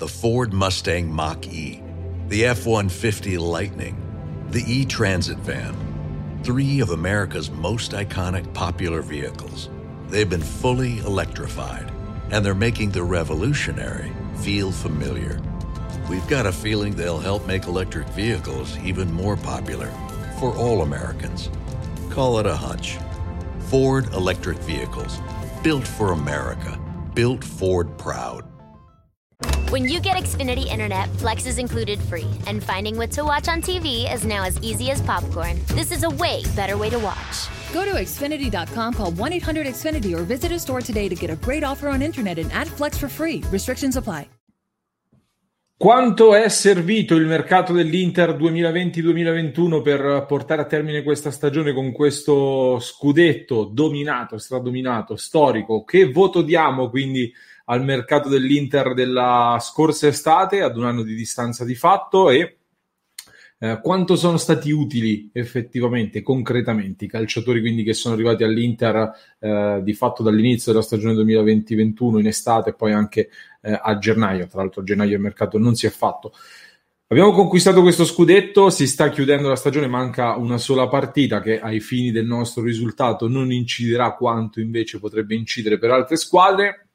the Ford Mustang Mach E, the F 150 Lightning, the E Transit van. Three of America's most iconic popular vehicles. They've been fully electrified, and they're making the revolutionary feel familiar. We've got a feeling they'll help make electric vehicles even more popular for all Americans. Call it a hunch. Ford Electric Vehicles. Built for America. Built Ford proud. When you get Xfinity Internet, Flex is included free, and finding what to watch on TV is now as easy as popcorn. This is a way better way to watch. Go to Xfinity.com, call 1 800 Xfinity, or visit a store today to get a great offer on internet and add Flex for free. Restrictions apply. Quanto è servito il mercato dell'Inter 2020-2021 per portare a termine questa stagione con questo scudetto dominato, stradominato, storico? Che voto diamo quindi al mercato dell'Inter della scorsa estate, ad un anno di distanza di fatto e eh, quanto sono stati utili effettivamente, concretamente, i calciatori quindi che sono arrivati all'Inter eh, di fatto dall'inizio della stagione 2020-21 in estate e poi anche eh, a gennaio, tra l'altro a gennaio il mercato non si è fatto. Abbiamo conquistato questo scudetto, si sta chiudendo la stagione, manca una sola partita che ai fini del nostro risultato non inciderà quanto invece potrebbe incidere per altre squadre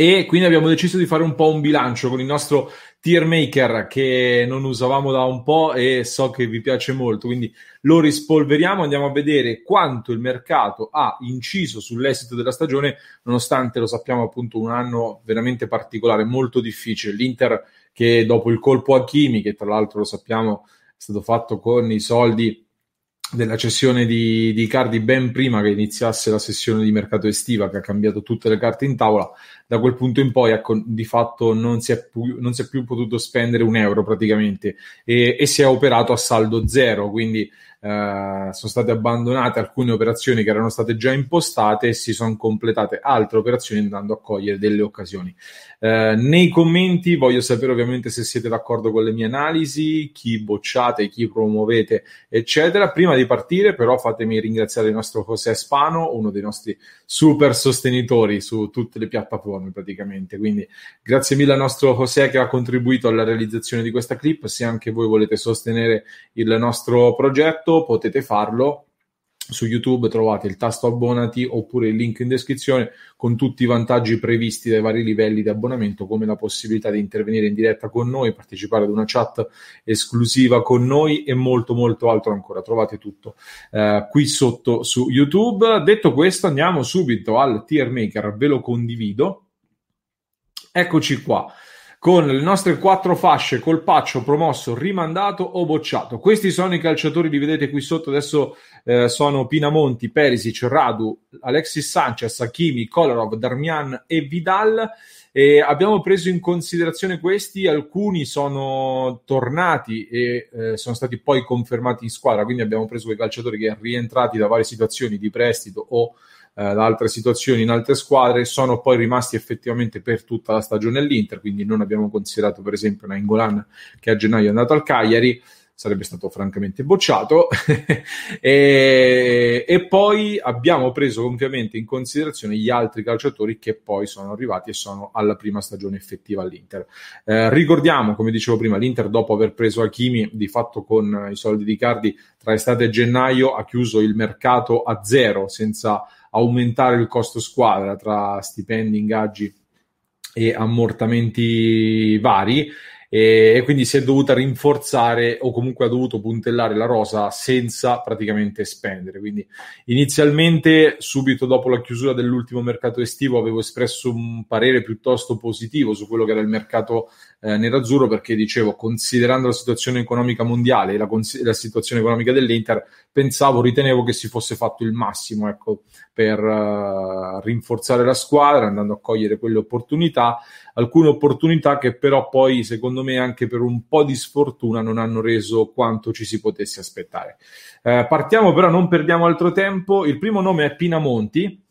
e quindi abbiamo deciso di fare un po' un bilancio con il nostro tier maker che non usavamo da un po' e so che vi piace molto, quindi lo rispolveriamo, andiamo a vedere quanto il mercato ha inciso sull'esito della stagione, nonostante lo sappiamo appunto un anno veramente particolare, molto difficile. L'Inter che dopo il colpo a Chimi, che tra l'altro lo sappiamo è stato fatto con i soldi della cessione di, di Cardi ben prima che iniziasse la sessione di mercato estiva che ha cambiato tutte le carte in tavola da quel punto in poi ecco, di fatto non si, è più, non si è più potuto spendere un euro praticamente e, e si è operato a saldo zero quindi sono state abbandonate alcune operazioni che erano state già impostate e si sono completate altre operazioni andando a cogliere delle occasioni. Eh, nei commenti voglio sapere ovviamente se siete d'accordo con le mie analisi, chi bocciate, chi promuovete, eccetera. Prima di partire, però, fatemi ringraziare il nostro José Spano, uno dei nostri super sostenitori su tutte le piattaforme praticamente. Quindi grazie mille al nostro José che ha contribuito alla realizzazione di questa clip. Se anche voi volete sostenere il nostro progetto, progetto potete farlo su YouTube trovate il tasto abbonati oppure il link in descrizione con tutti i vantaggi previsti dai vari livelli di abbonamento come la possibilità di intervenire in diretta con noi, partecipare ad una chat esclusiva con noi e molto molto altro ancora. Trovate tutto eh, qui sotto su YouTube. Detto questo andiamo subito al tier maker, ve lo condivido. Eccoci qua con le nostre quattro fasce, colpaccio, promosso, rimandato o bocciato. Questi sono i calciatori, li vedete qui sotto, adesso eh, sono Pinamonti, Perisic, Radu, Alexis Sanchez, Hakimi, Kolarov, Darmian e Vidal. E abbiamo preso in considerazione questi, alcuni sono tornati e eh, sono stati poi confermati in squadra, quindi abbiamo preso quei calciatori che rientrati da varie situazioni di prestito o eh, da altre situazioni in altre squadre, sono poi rimasti effettivamente per tutta la stagione all'Inter, quindi non abbiamo considerato per esempio Nainggolan che a gennaio è andato al Cagliari, sarebbe stato francamente bocciato e, e, poi abbiamo preso ovviamente in considerazione gli altri calciatori che poi sono arrivati e sono alla prima stagione effettiva all'Inter. Eh, ricordiamo, come dicevo prima, l'Inter dopo aver preso Hakimi di fatto con i soldi di Cardi tra estate e gennaio ha chiuso il mercato a zero senza aumentare il costo squadra tra stipendi, ingaggi e ammortamenti vari e, quindi si è dovuta rinforzare o comunque ha dovuto puntellare la rosa senza praticamente spendere. Quindi inizialmente, subito dopo la chiusura dell'ultimo mercato estivo, avevo espresso un parere piuttosto positivo su quello che era il mercato eh, nerazzurro perché dicevo, considerando la situazione economica mondiale e la, cons- la, situazione economica dell'Inter, pensavo, ritenevo che si fosse fatto il massimo ecco, per uh, rinforzare la squadra, andando a cogliere quelle opportunità, alcune opportunità che però poi, secondo me, anche per un po' di sfortuna non hanno reso quanto ci si potesse aspettare. Uh, partiamo però, non perdiamo altro tempo. Il primo nome è Pinamonti,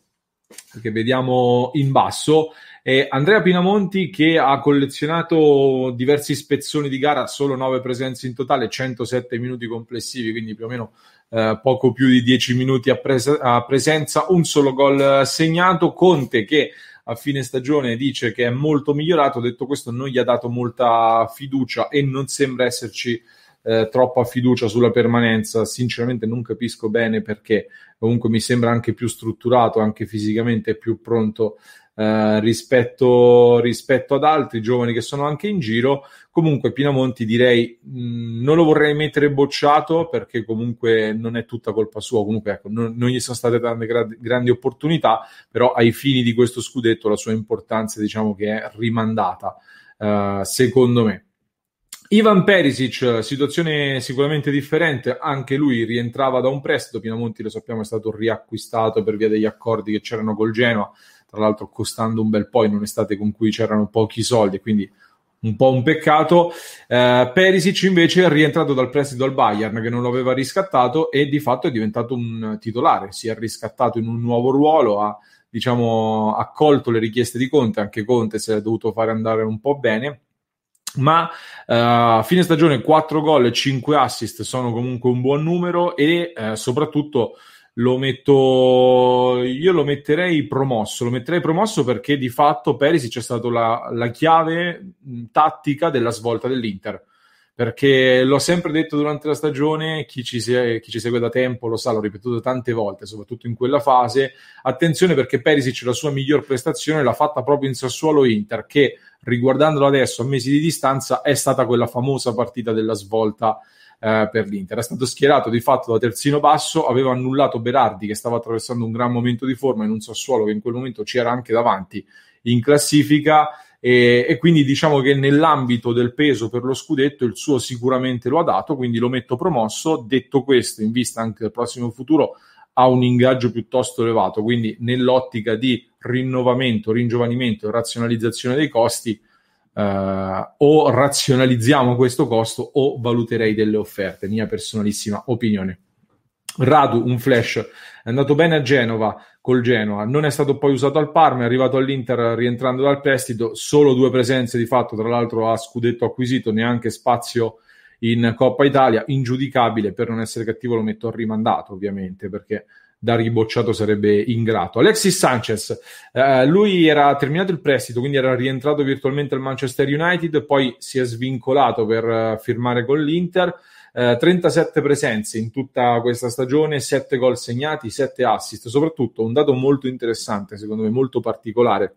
che vediamo in basso, e Andrea Pinamonti che ha collezionato diversi spezzoni di gara, solo 9 presenze in totale, 107 minuti complessivi, quindi più o meno eh, poco più di 10 minuti a, pres- a, presenza, un solo gol segnato. Conte che a fine stagione dice che è molto migliorato, detto questo non gli ha dato molta fiducia e non sembra esserci eh, troppa fiducia sulla permanenza, sinceramente non capisco bene perché, comunque mi sembra anche più strutturato, anche fisicamente più pronto eh, rispetto, rispetto, ad altri giovani che sono anche in giro. Comunque Pinamonti direi mh, mm, non lo vorrei mettere bocciato perché comunque non è tutta colpa sua, comunque ecco, non, non gli sono state tante gra- grandi opportunità, però ai fini di questo scudetto la sua importanza diciamo che è rimandata, uh, secondo me. Ivan Perisic, situazione sicuramente differente, anche lui rientrava da un prestito, Pinamonti lo sappiamo è stato riacquistato per via degli accordi che c'erano col Genoa, tra l'altro costando un bel po' in un'estate con cui c'erano pochi soldi, quindi un po' un peccato. Eh, Perisic invece è rientrato dal prestito al Bayern che non lo aveva riscattato e di fatto è diventato un titolare, si è riscattato in un nuovo ruolo, ha diciamo accolto le richieste di Conte, anche Conte si è dovuto fare andare un po' bene ma a fine stagione 4 gol e 5 assist sono comunque un buon numero e uh, soprattutto lo metto io lo metterei promosso lo metterei promosso perché di fatto Perisic è stato la, la chiave tattica della svolta dell'Inter. Perché l'ho sempre detto durante la stagione, chi ci, se- chi ci, segue da tempo lo sa, l'ho ripetuto tante volte, soprattutto in quella fase, attenzione perché Perisic la sua miglior prestazione l'ha fatta proprio in Sassuolo Inter, che riguardandolo adesso a mesi di distanza è stata quella famosa partita della svolta eh, per l'Inter. È stato schierato di fatto da terzino basso, aveva annullato Berardi che stava attraversando un gran momento di forma in un Sassuolo che in quel momento c'era anche davanti in classifica e, e, quindi diciamo che nell'ambito del peso per lo scudetto il suo sicuramente lo ha dato, quindi lo metto promosso. Detto questo, in vista anche del prossimo futuro, ha un ingaggio piuttosto elevato, quindi nell'ottica di rinnovamento, ringiovanimento e razionalizzazione dei costi, eh, o razionalizziamo questo costo o valuterei delle offerte, mia personalissima opinione. Radu, un flash, è andato bene a Genova col Genoa, non è stato poi usato al Parma, è arrivato all'Inter rientrando dal prestito, solo due presenze di fatto, tra l'altro ha scudetto acquisito, neanche spazio in Coppa Italia, ingiudicabile, per non essere cattivo lo metto rimandato ovviamente, perché da ribocciato sarebbe ingrato. Alexis Sanchez, eh, lui era terminato il prestito, quindi era rientrato virtualmente al Manchester United, poi si è svincolato per uh, firmare con l'Inter. 37 eh, presenze in tutta questa stagione, 7 gol segnati, 7 assist, soprattutto un dato molto interessante, secondo me molto particolare,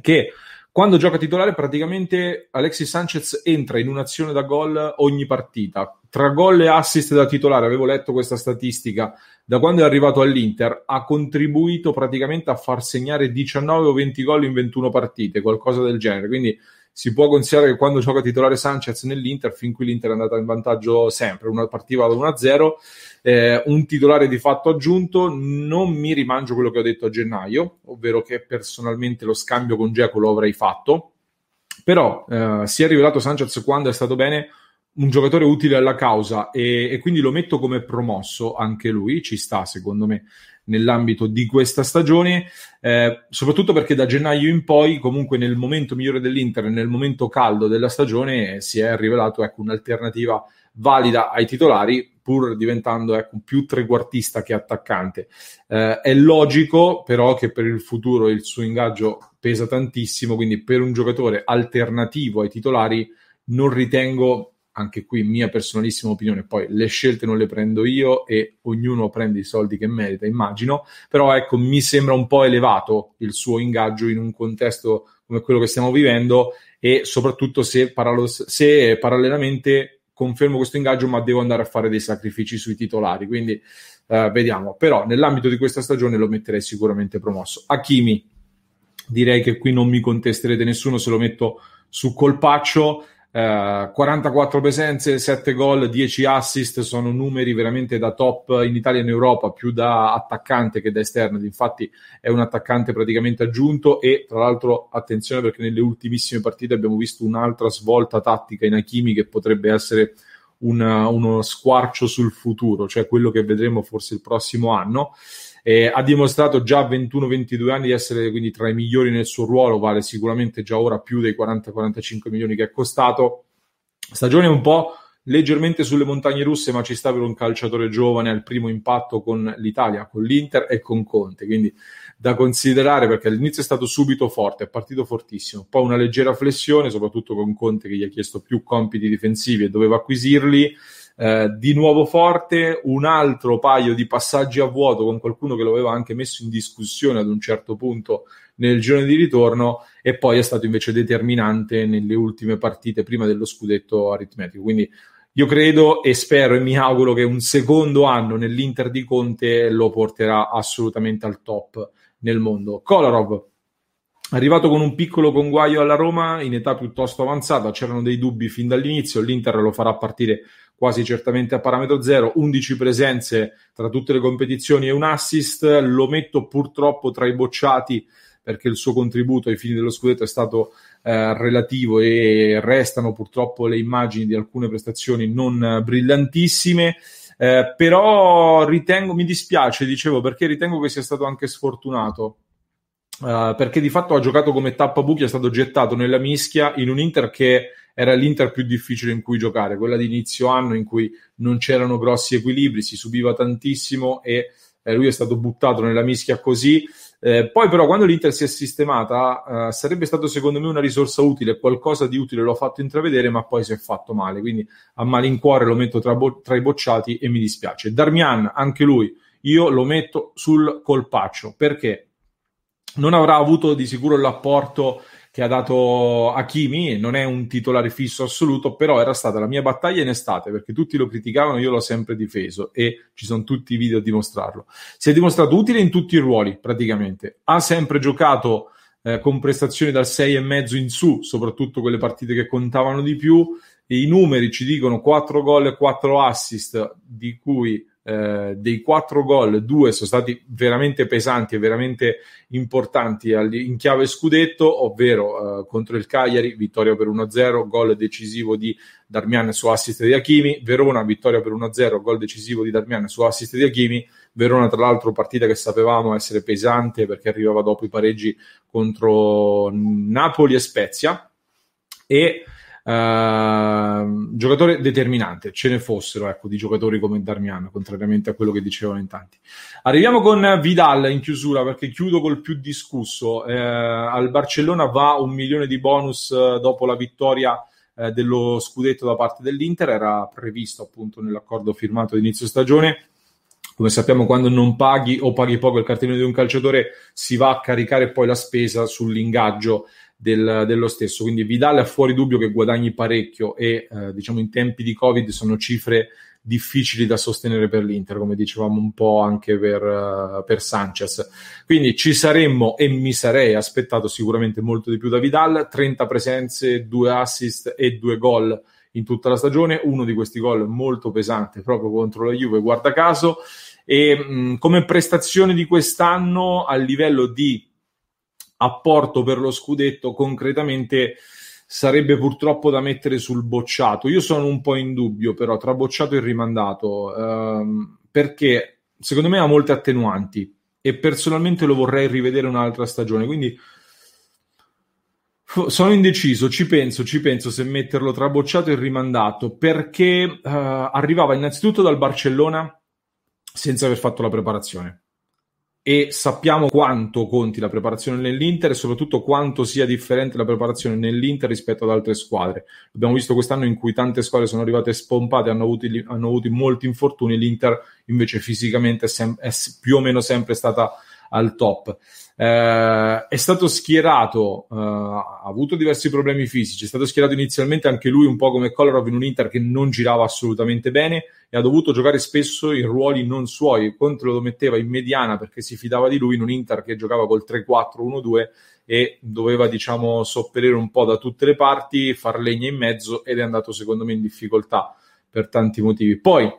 che quando gioca titolare praticamente Alexis Sanchez entra in un'azione da gol ogni partita. Tra gol e assist da titolare, avevo letto questa statistica, da quando è arrivato all'Inter ha contribuito praticamente a far segnare 19 o 20 gol in 21 partite, qualcosa del genere. Quindi si può considerare che quando gioca titolare Sanchez nell'Inter, fin qui l'Inter è andata in vantaggio sempre, una partiva da 1-0, eh, un titolare di fatto aggiunto, non mi rimangio quello che ho detto a gennaio, ovvero che personalmente lo scambio con Geco lo avrei fatto, però eh, si è rivelato Sanchez quando è stato bene un giocatore utile alla causa e, e, quindi lo metto come promosso anche lui, ci sta secondo me nell'ambito di questa stagione, eh, soprattutto perché da gennaio in poi, comunque nel momento migliore dell'Inter, nel momento caldo della stagione, si è rivelato ecco, un'alternativa valida ai titolari, pur diventando ecco, più trequartista che attaccante. Eh, è logico però che per il futuro il suo ingaggio pesa tantissimo, quindi per un giocatore alternativo ai titolari non ritengo anche qui mia personalissima opinione, poi le scelte non le prendo io e ognuno prende i soldi che merita, immagino, però ecco, mi sembra un po' elevato il suo ingaggio in un contesto come quello che stiamo vivendo e soprattutto se, parallo- se parallelamente confermo questo ingaggio ma devo andare a fare dei sacrifici sui titolari, quindi eh, vediamo, però nell'ambito di questa stagione lo metterei sicuramente promosso. Hakimi, direi che qui non mi contesterete nessuno se lo metto su colpaccio, 44 eh, presenze, 7 gol, 10 assist sono numeri veramente da top in Italia e in Europa, più da attaccante che da esterno. Infatti, è un attaccante praticamente aggiunto. E tra l'altro, attenzione perché nelle ultimissime partite abbiamo visto un'altra svolta tattica in Hakimi che potrebbe essere una, uno squarcio sul futuro, cioè quello che vedremo forse il prossimo anno. Eh, ha dimostrato già a 21-22 anni di essere quindi tra i migliori nel suo ruolo, vale sicuramente già ora più dei 40-45 milioni che è costato. Stagione un po' leggermente sulle montagne russe, ma ci sta per un calciatore giovane al primo impatto con l'Italia, con l'Inter e con Conte. Quindi da considerare perché all'inizio è stato subito forte, è partito fortissimo, poi una leggera flessione, soprattutto con Conte che gli ha chiesto più compiti difensivi e doveva acquisirli. Eh, di nuovo forte, un altro paio di passaggi a vuoto con qualcuno che lo aveva anche messo in discussione ad un certo punto nel girone di ritorno e poi è stato invece determinante nelle ultime partite prima dello scudetto aritmetico. Quindi io credo e spero e mi auguro che un secondo anno nell'Inter di Conte lo porterà assolutamente al top nel mondo. Kolarov, arrivato con un piccolo conguaglio alla Roma in età piuttosto avanzata, c'erano dei dubbi fin dall'inizio, l'Inter lo farà partire quasi certamente a parametro zero, 11 presenze tra tutte le competizioni e un assist, lo metto purtroppo tra i bocciati perché il suo contributo ai fini dello scudetto è stato eh, relativo e restano purtroppo le immagini di alcune prestazioni non brillantissime. Eh, però ritengo, mi dispiace, dicevo, perché ritengo che sia stato anche sfortunato. Uh, perché di fatto ha giocato come tappabuchi, è stato gettato nella mischia in un Inter che era l'Inter più difficile in cui giocare, quella di inizio anno in cui non c'erano grossi equilibri, si subiva tantissimo e eh, lui è stato buttato nella mischia così. Eh, poi però quando l'Inter si è sistemata eh, sarebbe stato secondo me una risorsa utile, qualcosa di utile l'ho fatto intravedere ma poi si è fatto male, quindi a malincuore lo metto tra, bo- tra i bocciati e mi dispiace. Darmian, anche lui, io lo metto sul colpaccio perché non avrà avuto di sicuro l'apporto che ha dato Hakimi, non è un titolare fisso assoluto, però era stata la mia battaglia in estate perché tutti lo criticavano, io l'ho sempre difeso e ci sono tutti i video a dimostrarlo. Si è dimostrato utile in tutti i ruoli praticamente, ha sempre giocato eh, con prestazioni dal 6,5 in su, soprattutto quelle partite che contavano di più. I numeri ci dicono 4 gol e 4 assist, di cui eh, dei quattro gol, due sono stati veramente pesanti e veramente importanti in chiave scudetto, ovvero eh, contro il Cagliari, vittoria per 1-0, gol decisivo di Darmian su assist di Hakimi, Verona, vittoria per 1-0, gol decisivo di Darmian su assist di Hakimi, Verona tra l'altro partita che sapevamo essere pesante perché arrivava dopo i pareggi contro Napoli e Spezia e Uh, giocatore determinante, ce ne fossero ecco, di giocatori come Darmian, contrariamente a quello che dicevano in tanti. Arriviamo con Vidal in chiusura perché chiudo col più discusso. Uh, al Barcellona va un milione di bonus uh, dopo la vittoria eh, dello scudetto da parte dell'Inter, era previsto appunto nell'accordo firmato d'inizio stagione. Come sappiamo, quando non paghi o paghi poco il cartellino di un calciatore, si va a caricare poi la spesa sull'ingaggio del, dello stesso. Quindi Vidal è fuori dubbio che guadagni parecchio e eh, diciamo in tempi di Covid sono cifre difficili da sostenere per l'Inter, come dicevamo un po' anche per, uh, per Sanchez. Quindi ci saremmo e mi sarei aspettato sicuramente molto di più da Vidal, 30 presenze, 2 assist e 2 gol in tutta la stagione, uno di questi gol molto pesante proprio contro la Juve, guarda caso, e mh, come prestazione di quest'anno a livello di apporto per lo scudetto concretamente sarebbe purtroppo da mettere sul bocciato. Io sono un po' in dubbio però tra bocciato e rimandato ehm, perché secondo me ha molte attenuanti e personalmente lo vorrei rivedere un'altra stagione, quindi sono indeciso, ci penso, ci penso se metterlo tra bocciato e rimandato perché uh, arrivava innanzitutto dal Barcellona senza aver fatto la preparazione e sappiamo quanto conti la preparazione nell'Inter e soprattutto quanto sia differente la preparazione nell'Inter rispetto ad altre squadre. Abbiamo visto quest'anno in cui tante squadre sono arrivate spompate, hanno avuto, hanno avuto molti infortuni, l'Inter invece fisicamente è, sem- è più o meno sempre stata al top. Eh, è stato schierato, eh, ha avuto diversi problemi fisici, è stato schierato inizialmente anche lui un po' come Kolarov in un Inter che non girava assolutamente bene e ha dovuto giocare spesso in ruoli non suoi. Conte lo metteva in mediana perché si fidava di lui in un Inter che giocava col 3-4-1-2 e doveva diciamo sopperire un po' da tutte le parti, far legna in mezzo ed è andato secondo me in difficoltà per tanti motivi. Poi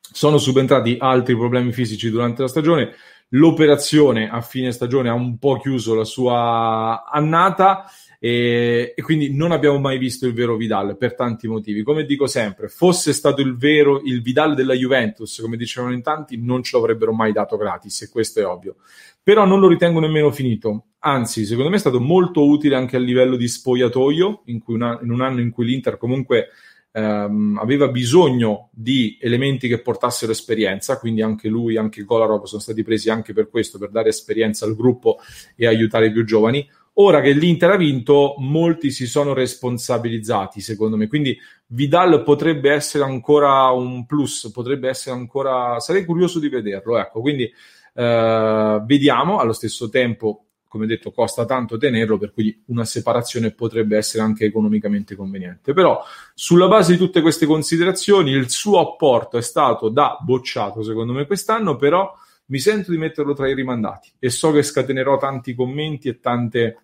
sono subentrati altri problemi fisici durante la stagione l'operazione a fine stagione ha un po' chiuso la sua annata e, e, quindi non abbiamo mai visto il vero Vidal per tanti motivi. Come dico sempre, fosse stato il vero il Vidal della Juventus, come dicevano in tanti, non ce l'avrebbero mai dato gratis e questo è ovvio. Però non lo ritengo nemmeno finito. Anzi, secondo me è stato molto utile anche a livello di spogliatoio, in, una, in un anno in cui l'Inter comunque ehm, aveva bisogno di elementi che portassero esperienza, quindi anche lui, anche Kolarov sono stati presi anche per questo, per dare esperienza al gruppo e aiutare i più giovani. Ora che l'Inter ha vinto, molti si sono responsabilizzati, secondo me. Quindi Vidal potrebbe essere ancora un plus, potrebbe essere ancora. Sarei curioso di vederlo. Ecco, quindi eh, vediamo. Allo stesso tempo, come detto, costa tanto tenerlo, per cui una separazione potrebbe essere anche economicamente conveniente. Però, sulla base di tutte queste considerazioni, il suo apporto è stato da bocciato, secondo me, quest'anno, però mi sento di metterlo tra i rimandati e so che scatenerò tanti commenti e tante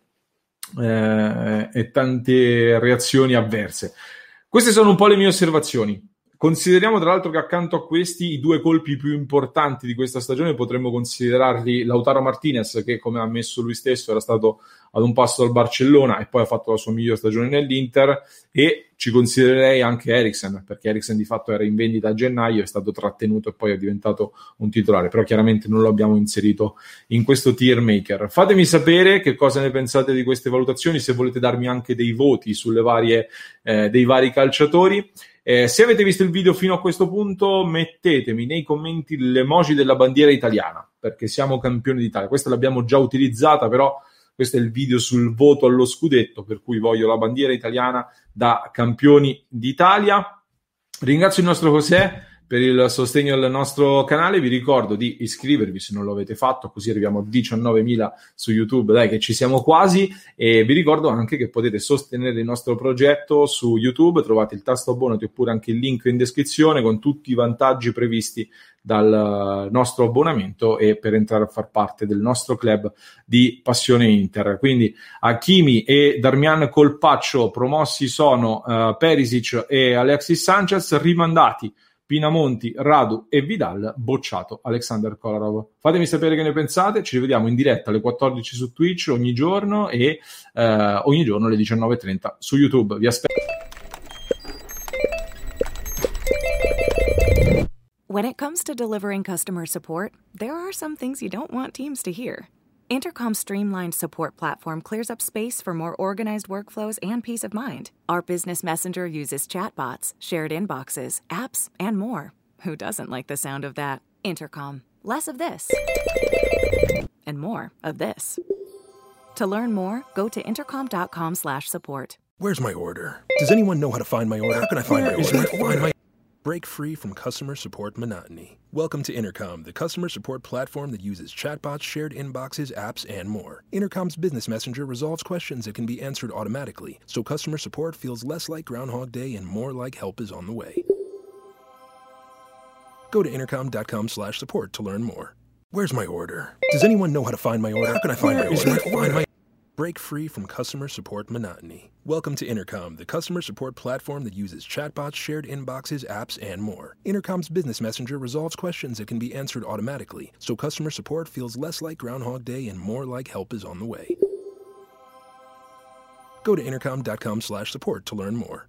eh, e tante reazioni avverse. Queste sono un po' le mie osservazioni. Consideriamo tra l'altro che accanto a questi i due colpi più importanti di questa stagione potremmo considerarli Lautaro Martinez che come ha ammesso lui stesso era stato ad un passo dal Barcellona e poi ha fatto la sua migliore stagione nell'Inter e ci considererei anche Eriksen perché Eriksen di fatto era in vendita a gennaio, è stato trattenuto e poi è diventato un titolare, però chiaramente non lo abbiamo inserito in questo tier maker. Fatemi sapere che cosa ne pensate di queste valutazioni, se volete darmi anche dei voti sulle varie, eh, dei vari calciatori. Eh, se avete visto il video fino a questo punto, mettetemi nei commenti l'emoji della bandiera italiana, perché siamo campioni d'Italia. Questa l'abbiamo già utilizzata, però questo è il video sul voto allo scudetto, per cui voglio la bandiera italiana da campioni d'Italia. Ringrazio il nostro José per il sostegno al nostro canale. Vi ricordo di iscrivervi se non lo avete fatto, così arriviamo a 19.000 su YouTube. Dai, che ci siamo quasi. E vi ricordo anche che potete sostenere il nostro progetto su YouTube. Trovate il tasto abbonati oppure anche il link in descrizione con tutti i vantaggi previsti dal nostro abbonamento e per entrare a far parte del nostro club di Passione Inter. Quindi Hakimi e Darmian Colpaccio promossi sono uh, Perisic e Alexis Sanchez, rimandati Pinamonti, Radu e Vidal, bocciato Alexander Kolarov. Fatemi sapere che ne pensate, ci rivediamo in diretta alle 14 su Twitch ogni giorno e eh, ogni giorno alle 19.30 su YouTube. Vi aspetto. When it comes to delivering customer support, there are some things you don't want teams to hear. Intercom's streamlined support platform clears up space for more organized workflows and peace of mind. Our business messenger uses chatbots, shared inboxes, apps, and more. Who doesn't like the sound of that? Intercom. Less of this. And more of this. To learn more, go to intercom.com/support. Where's my order? Does anyone know how to find my order? How can I find Where my order? My order? Break free from customer support monotony. Welcome to Intercom, the customer support platform that uses chatbots, shared inboxes, apps, and more. Intercom's business messenger resolves questions that can be answered automatically, so customer support feels less like Groundhog Day and more like help is on the way. Go to intercom.com/support to learn more. Where's my order? Does anyone know how to find my order? How can I find Where my order? My order? Break free from customer support monotony. Welcome to Intercom, the customer support platform that uses chatbots, shared inboxes, apps, and more. Intercom's business messenger resolves questions that can be answered automatically, so customer support feels less like Groundhog Day and more like help is on the way. Go to intercom.com/support to learn more.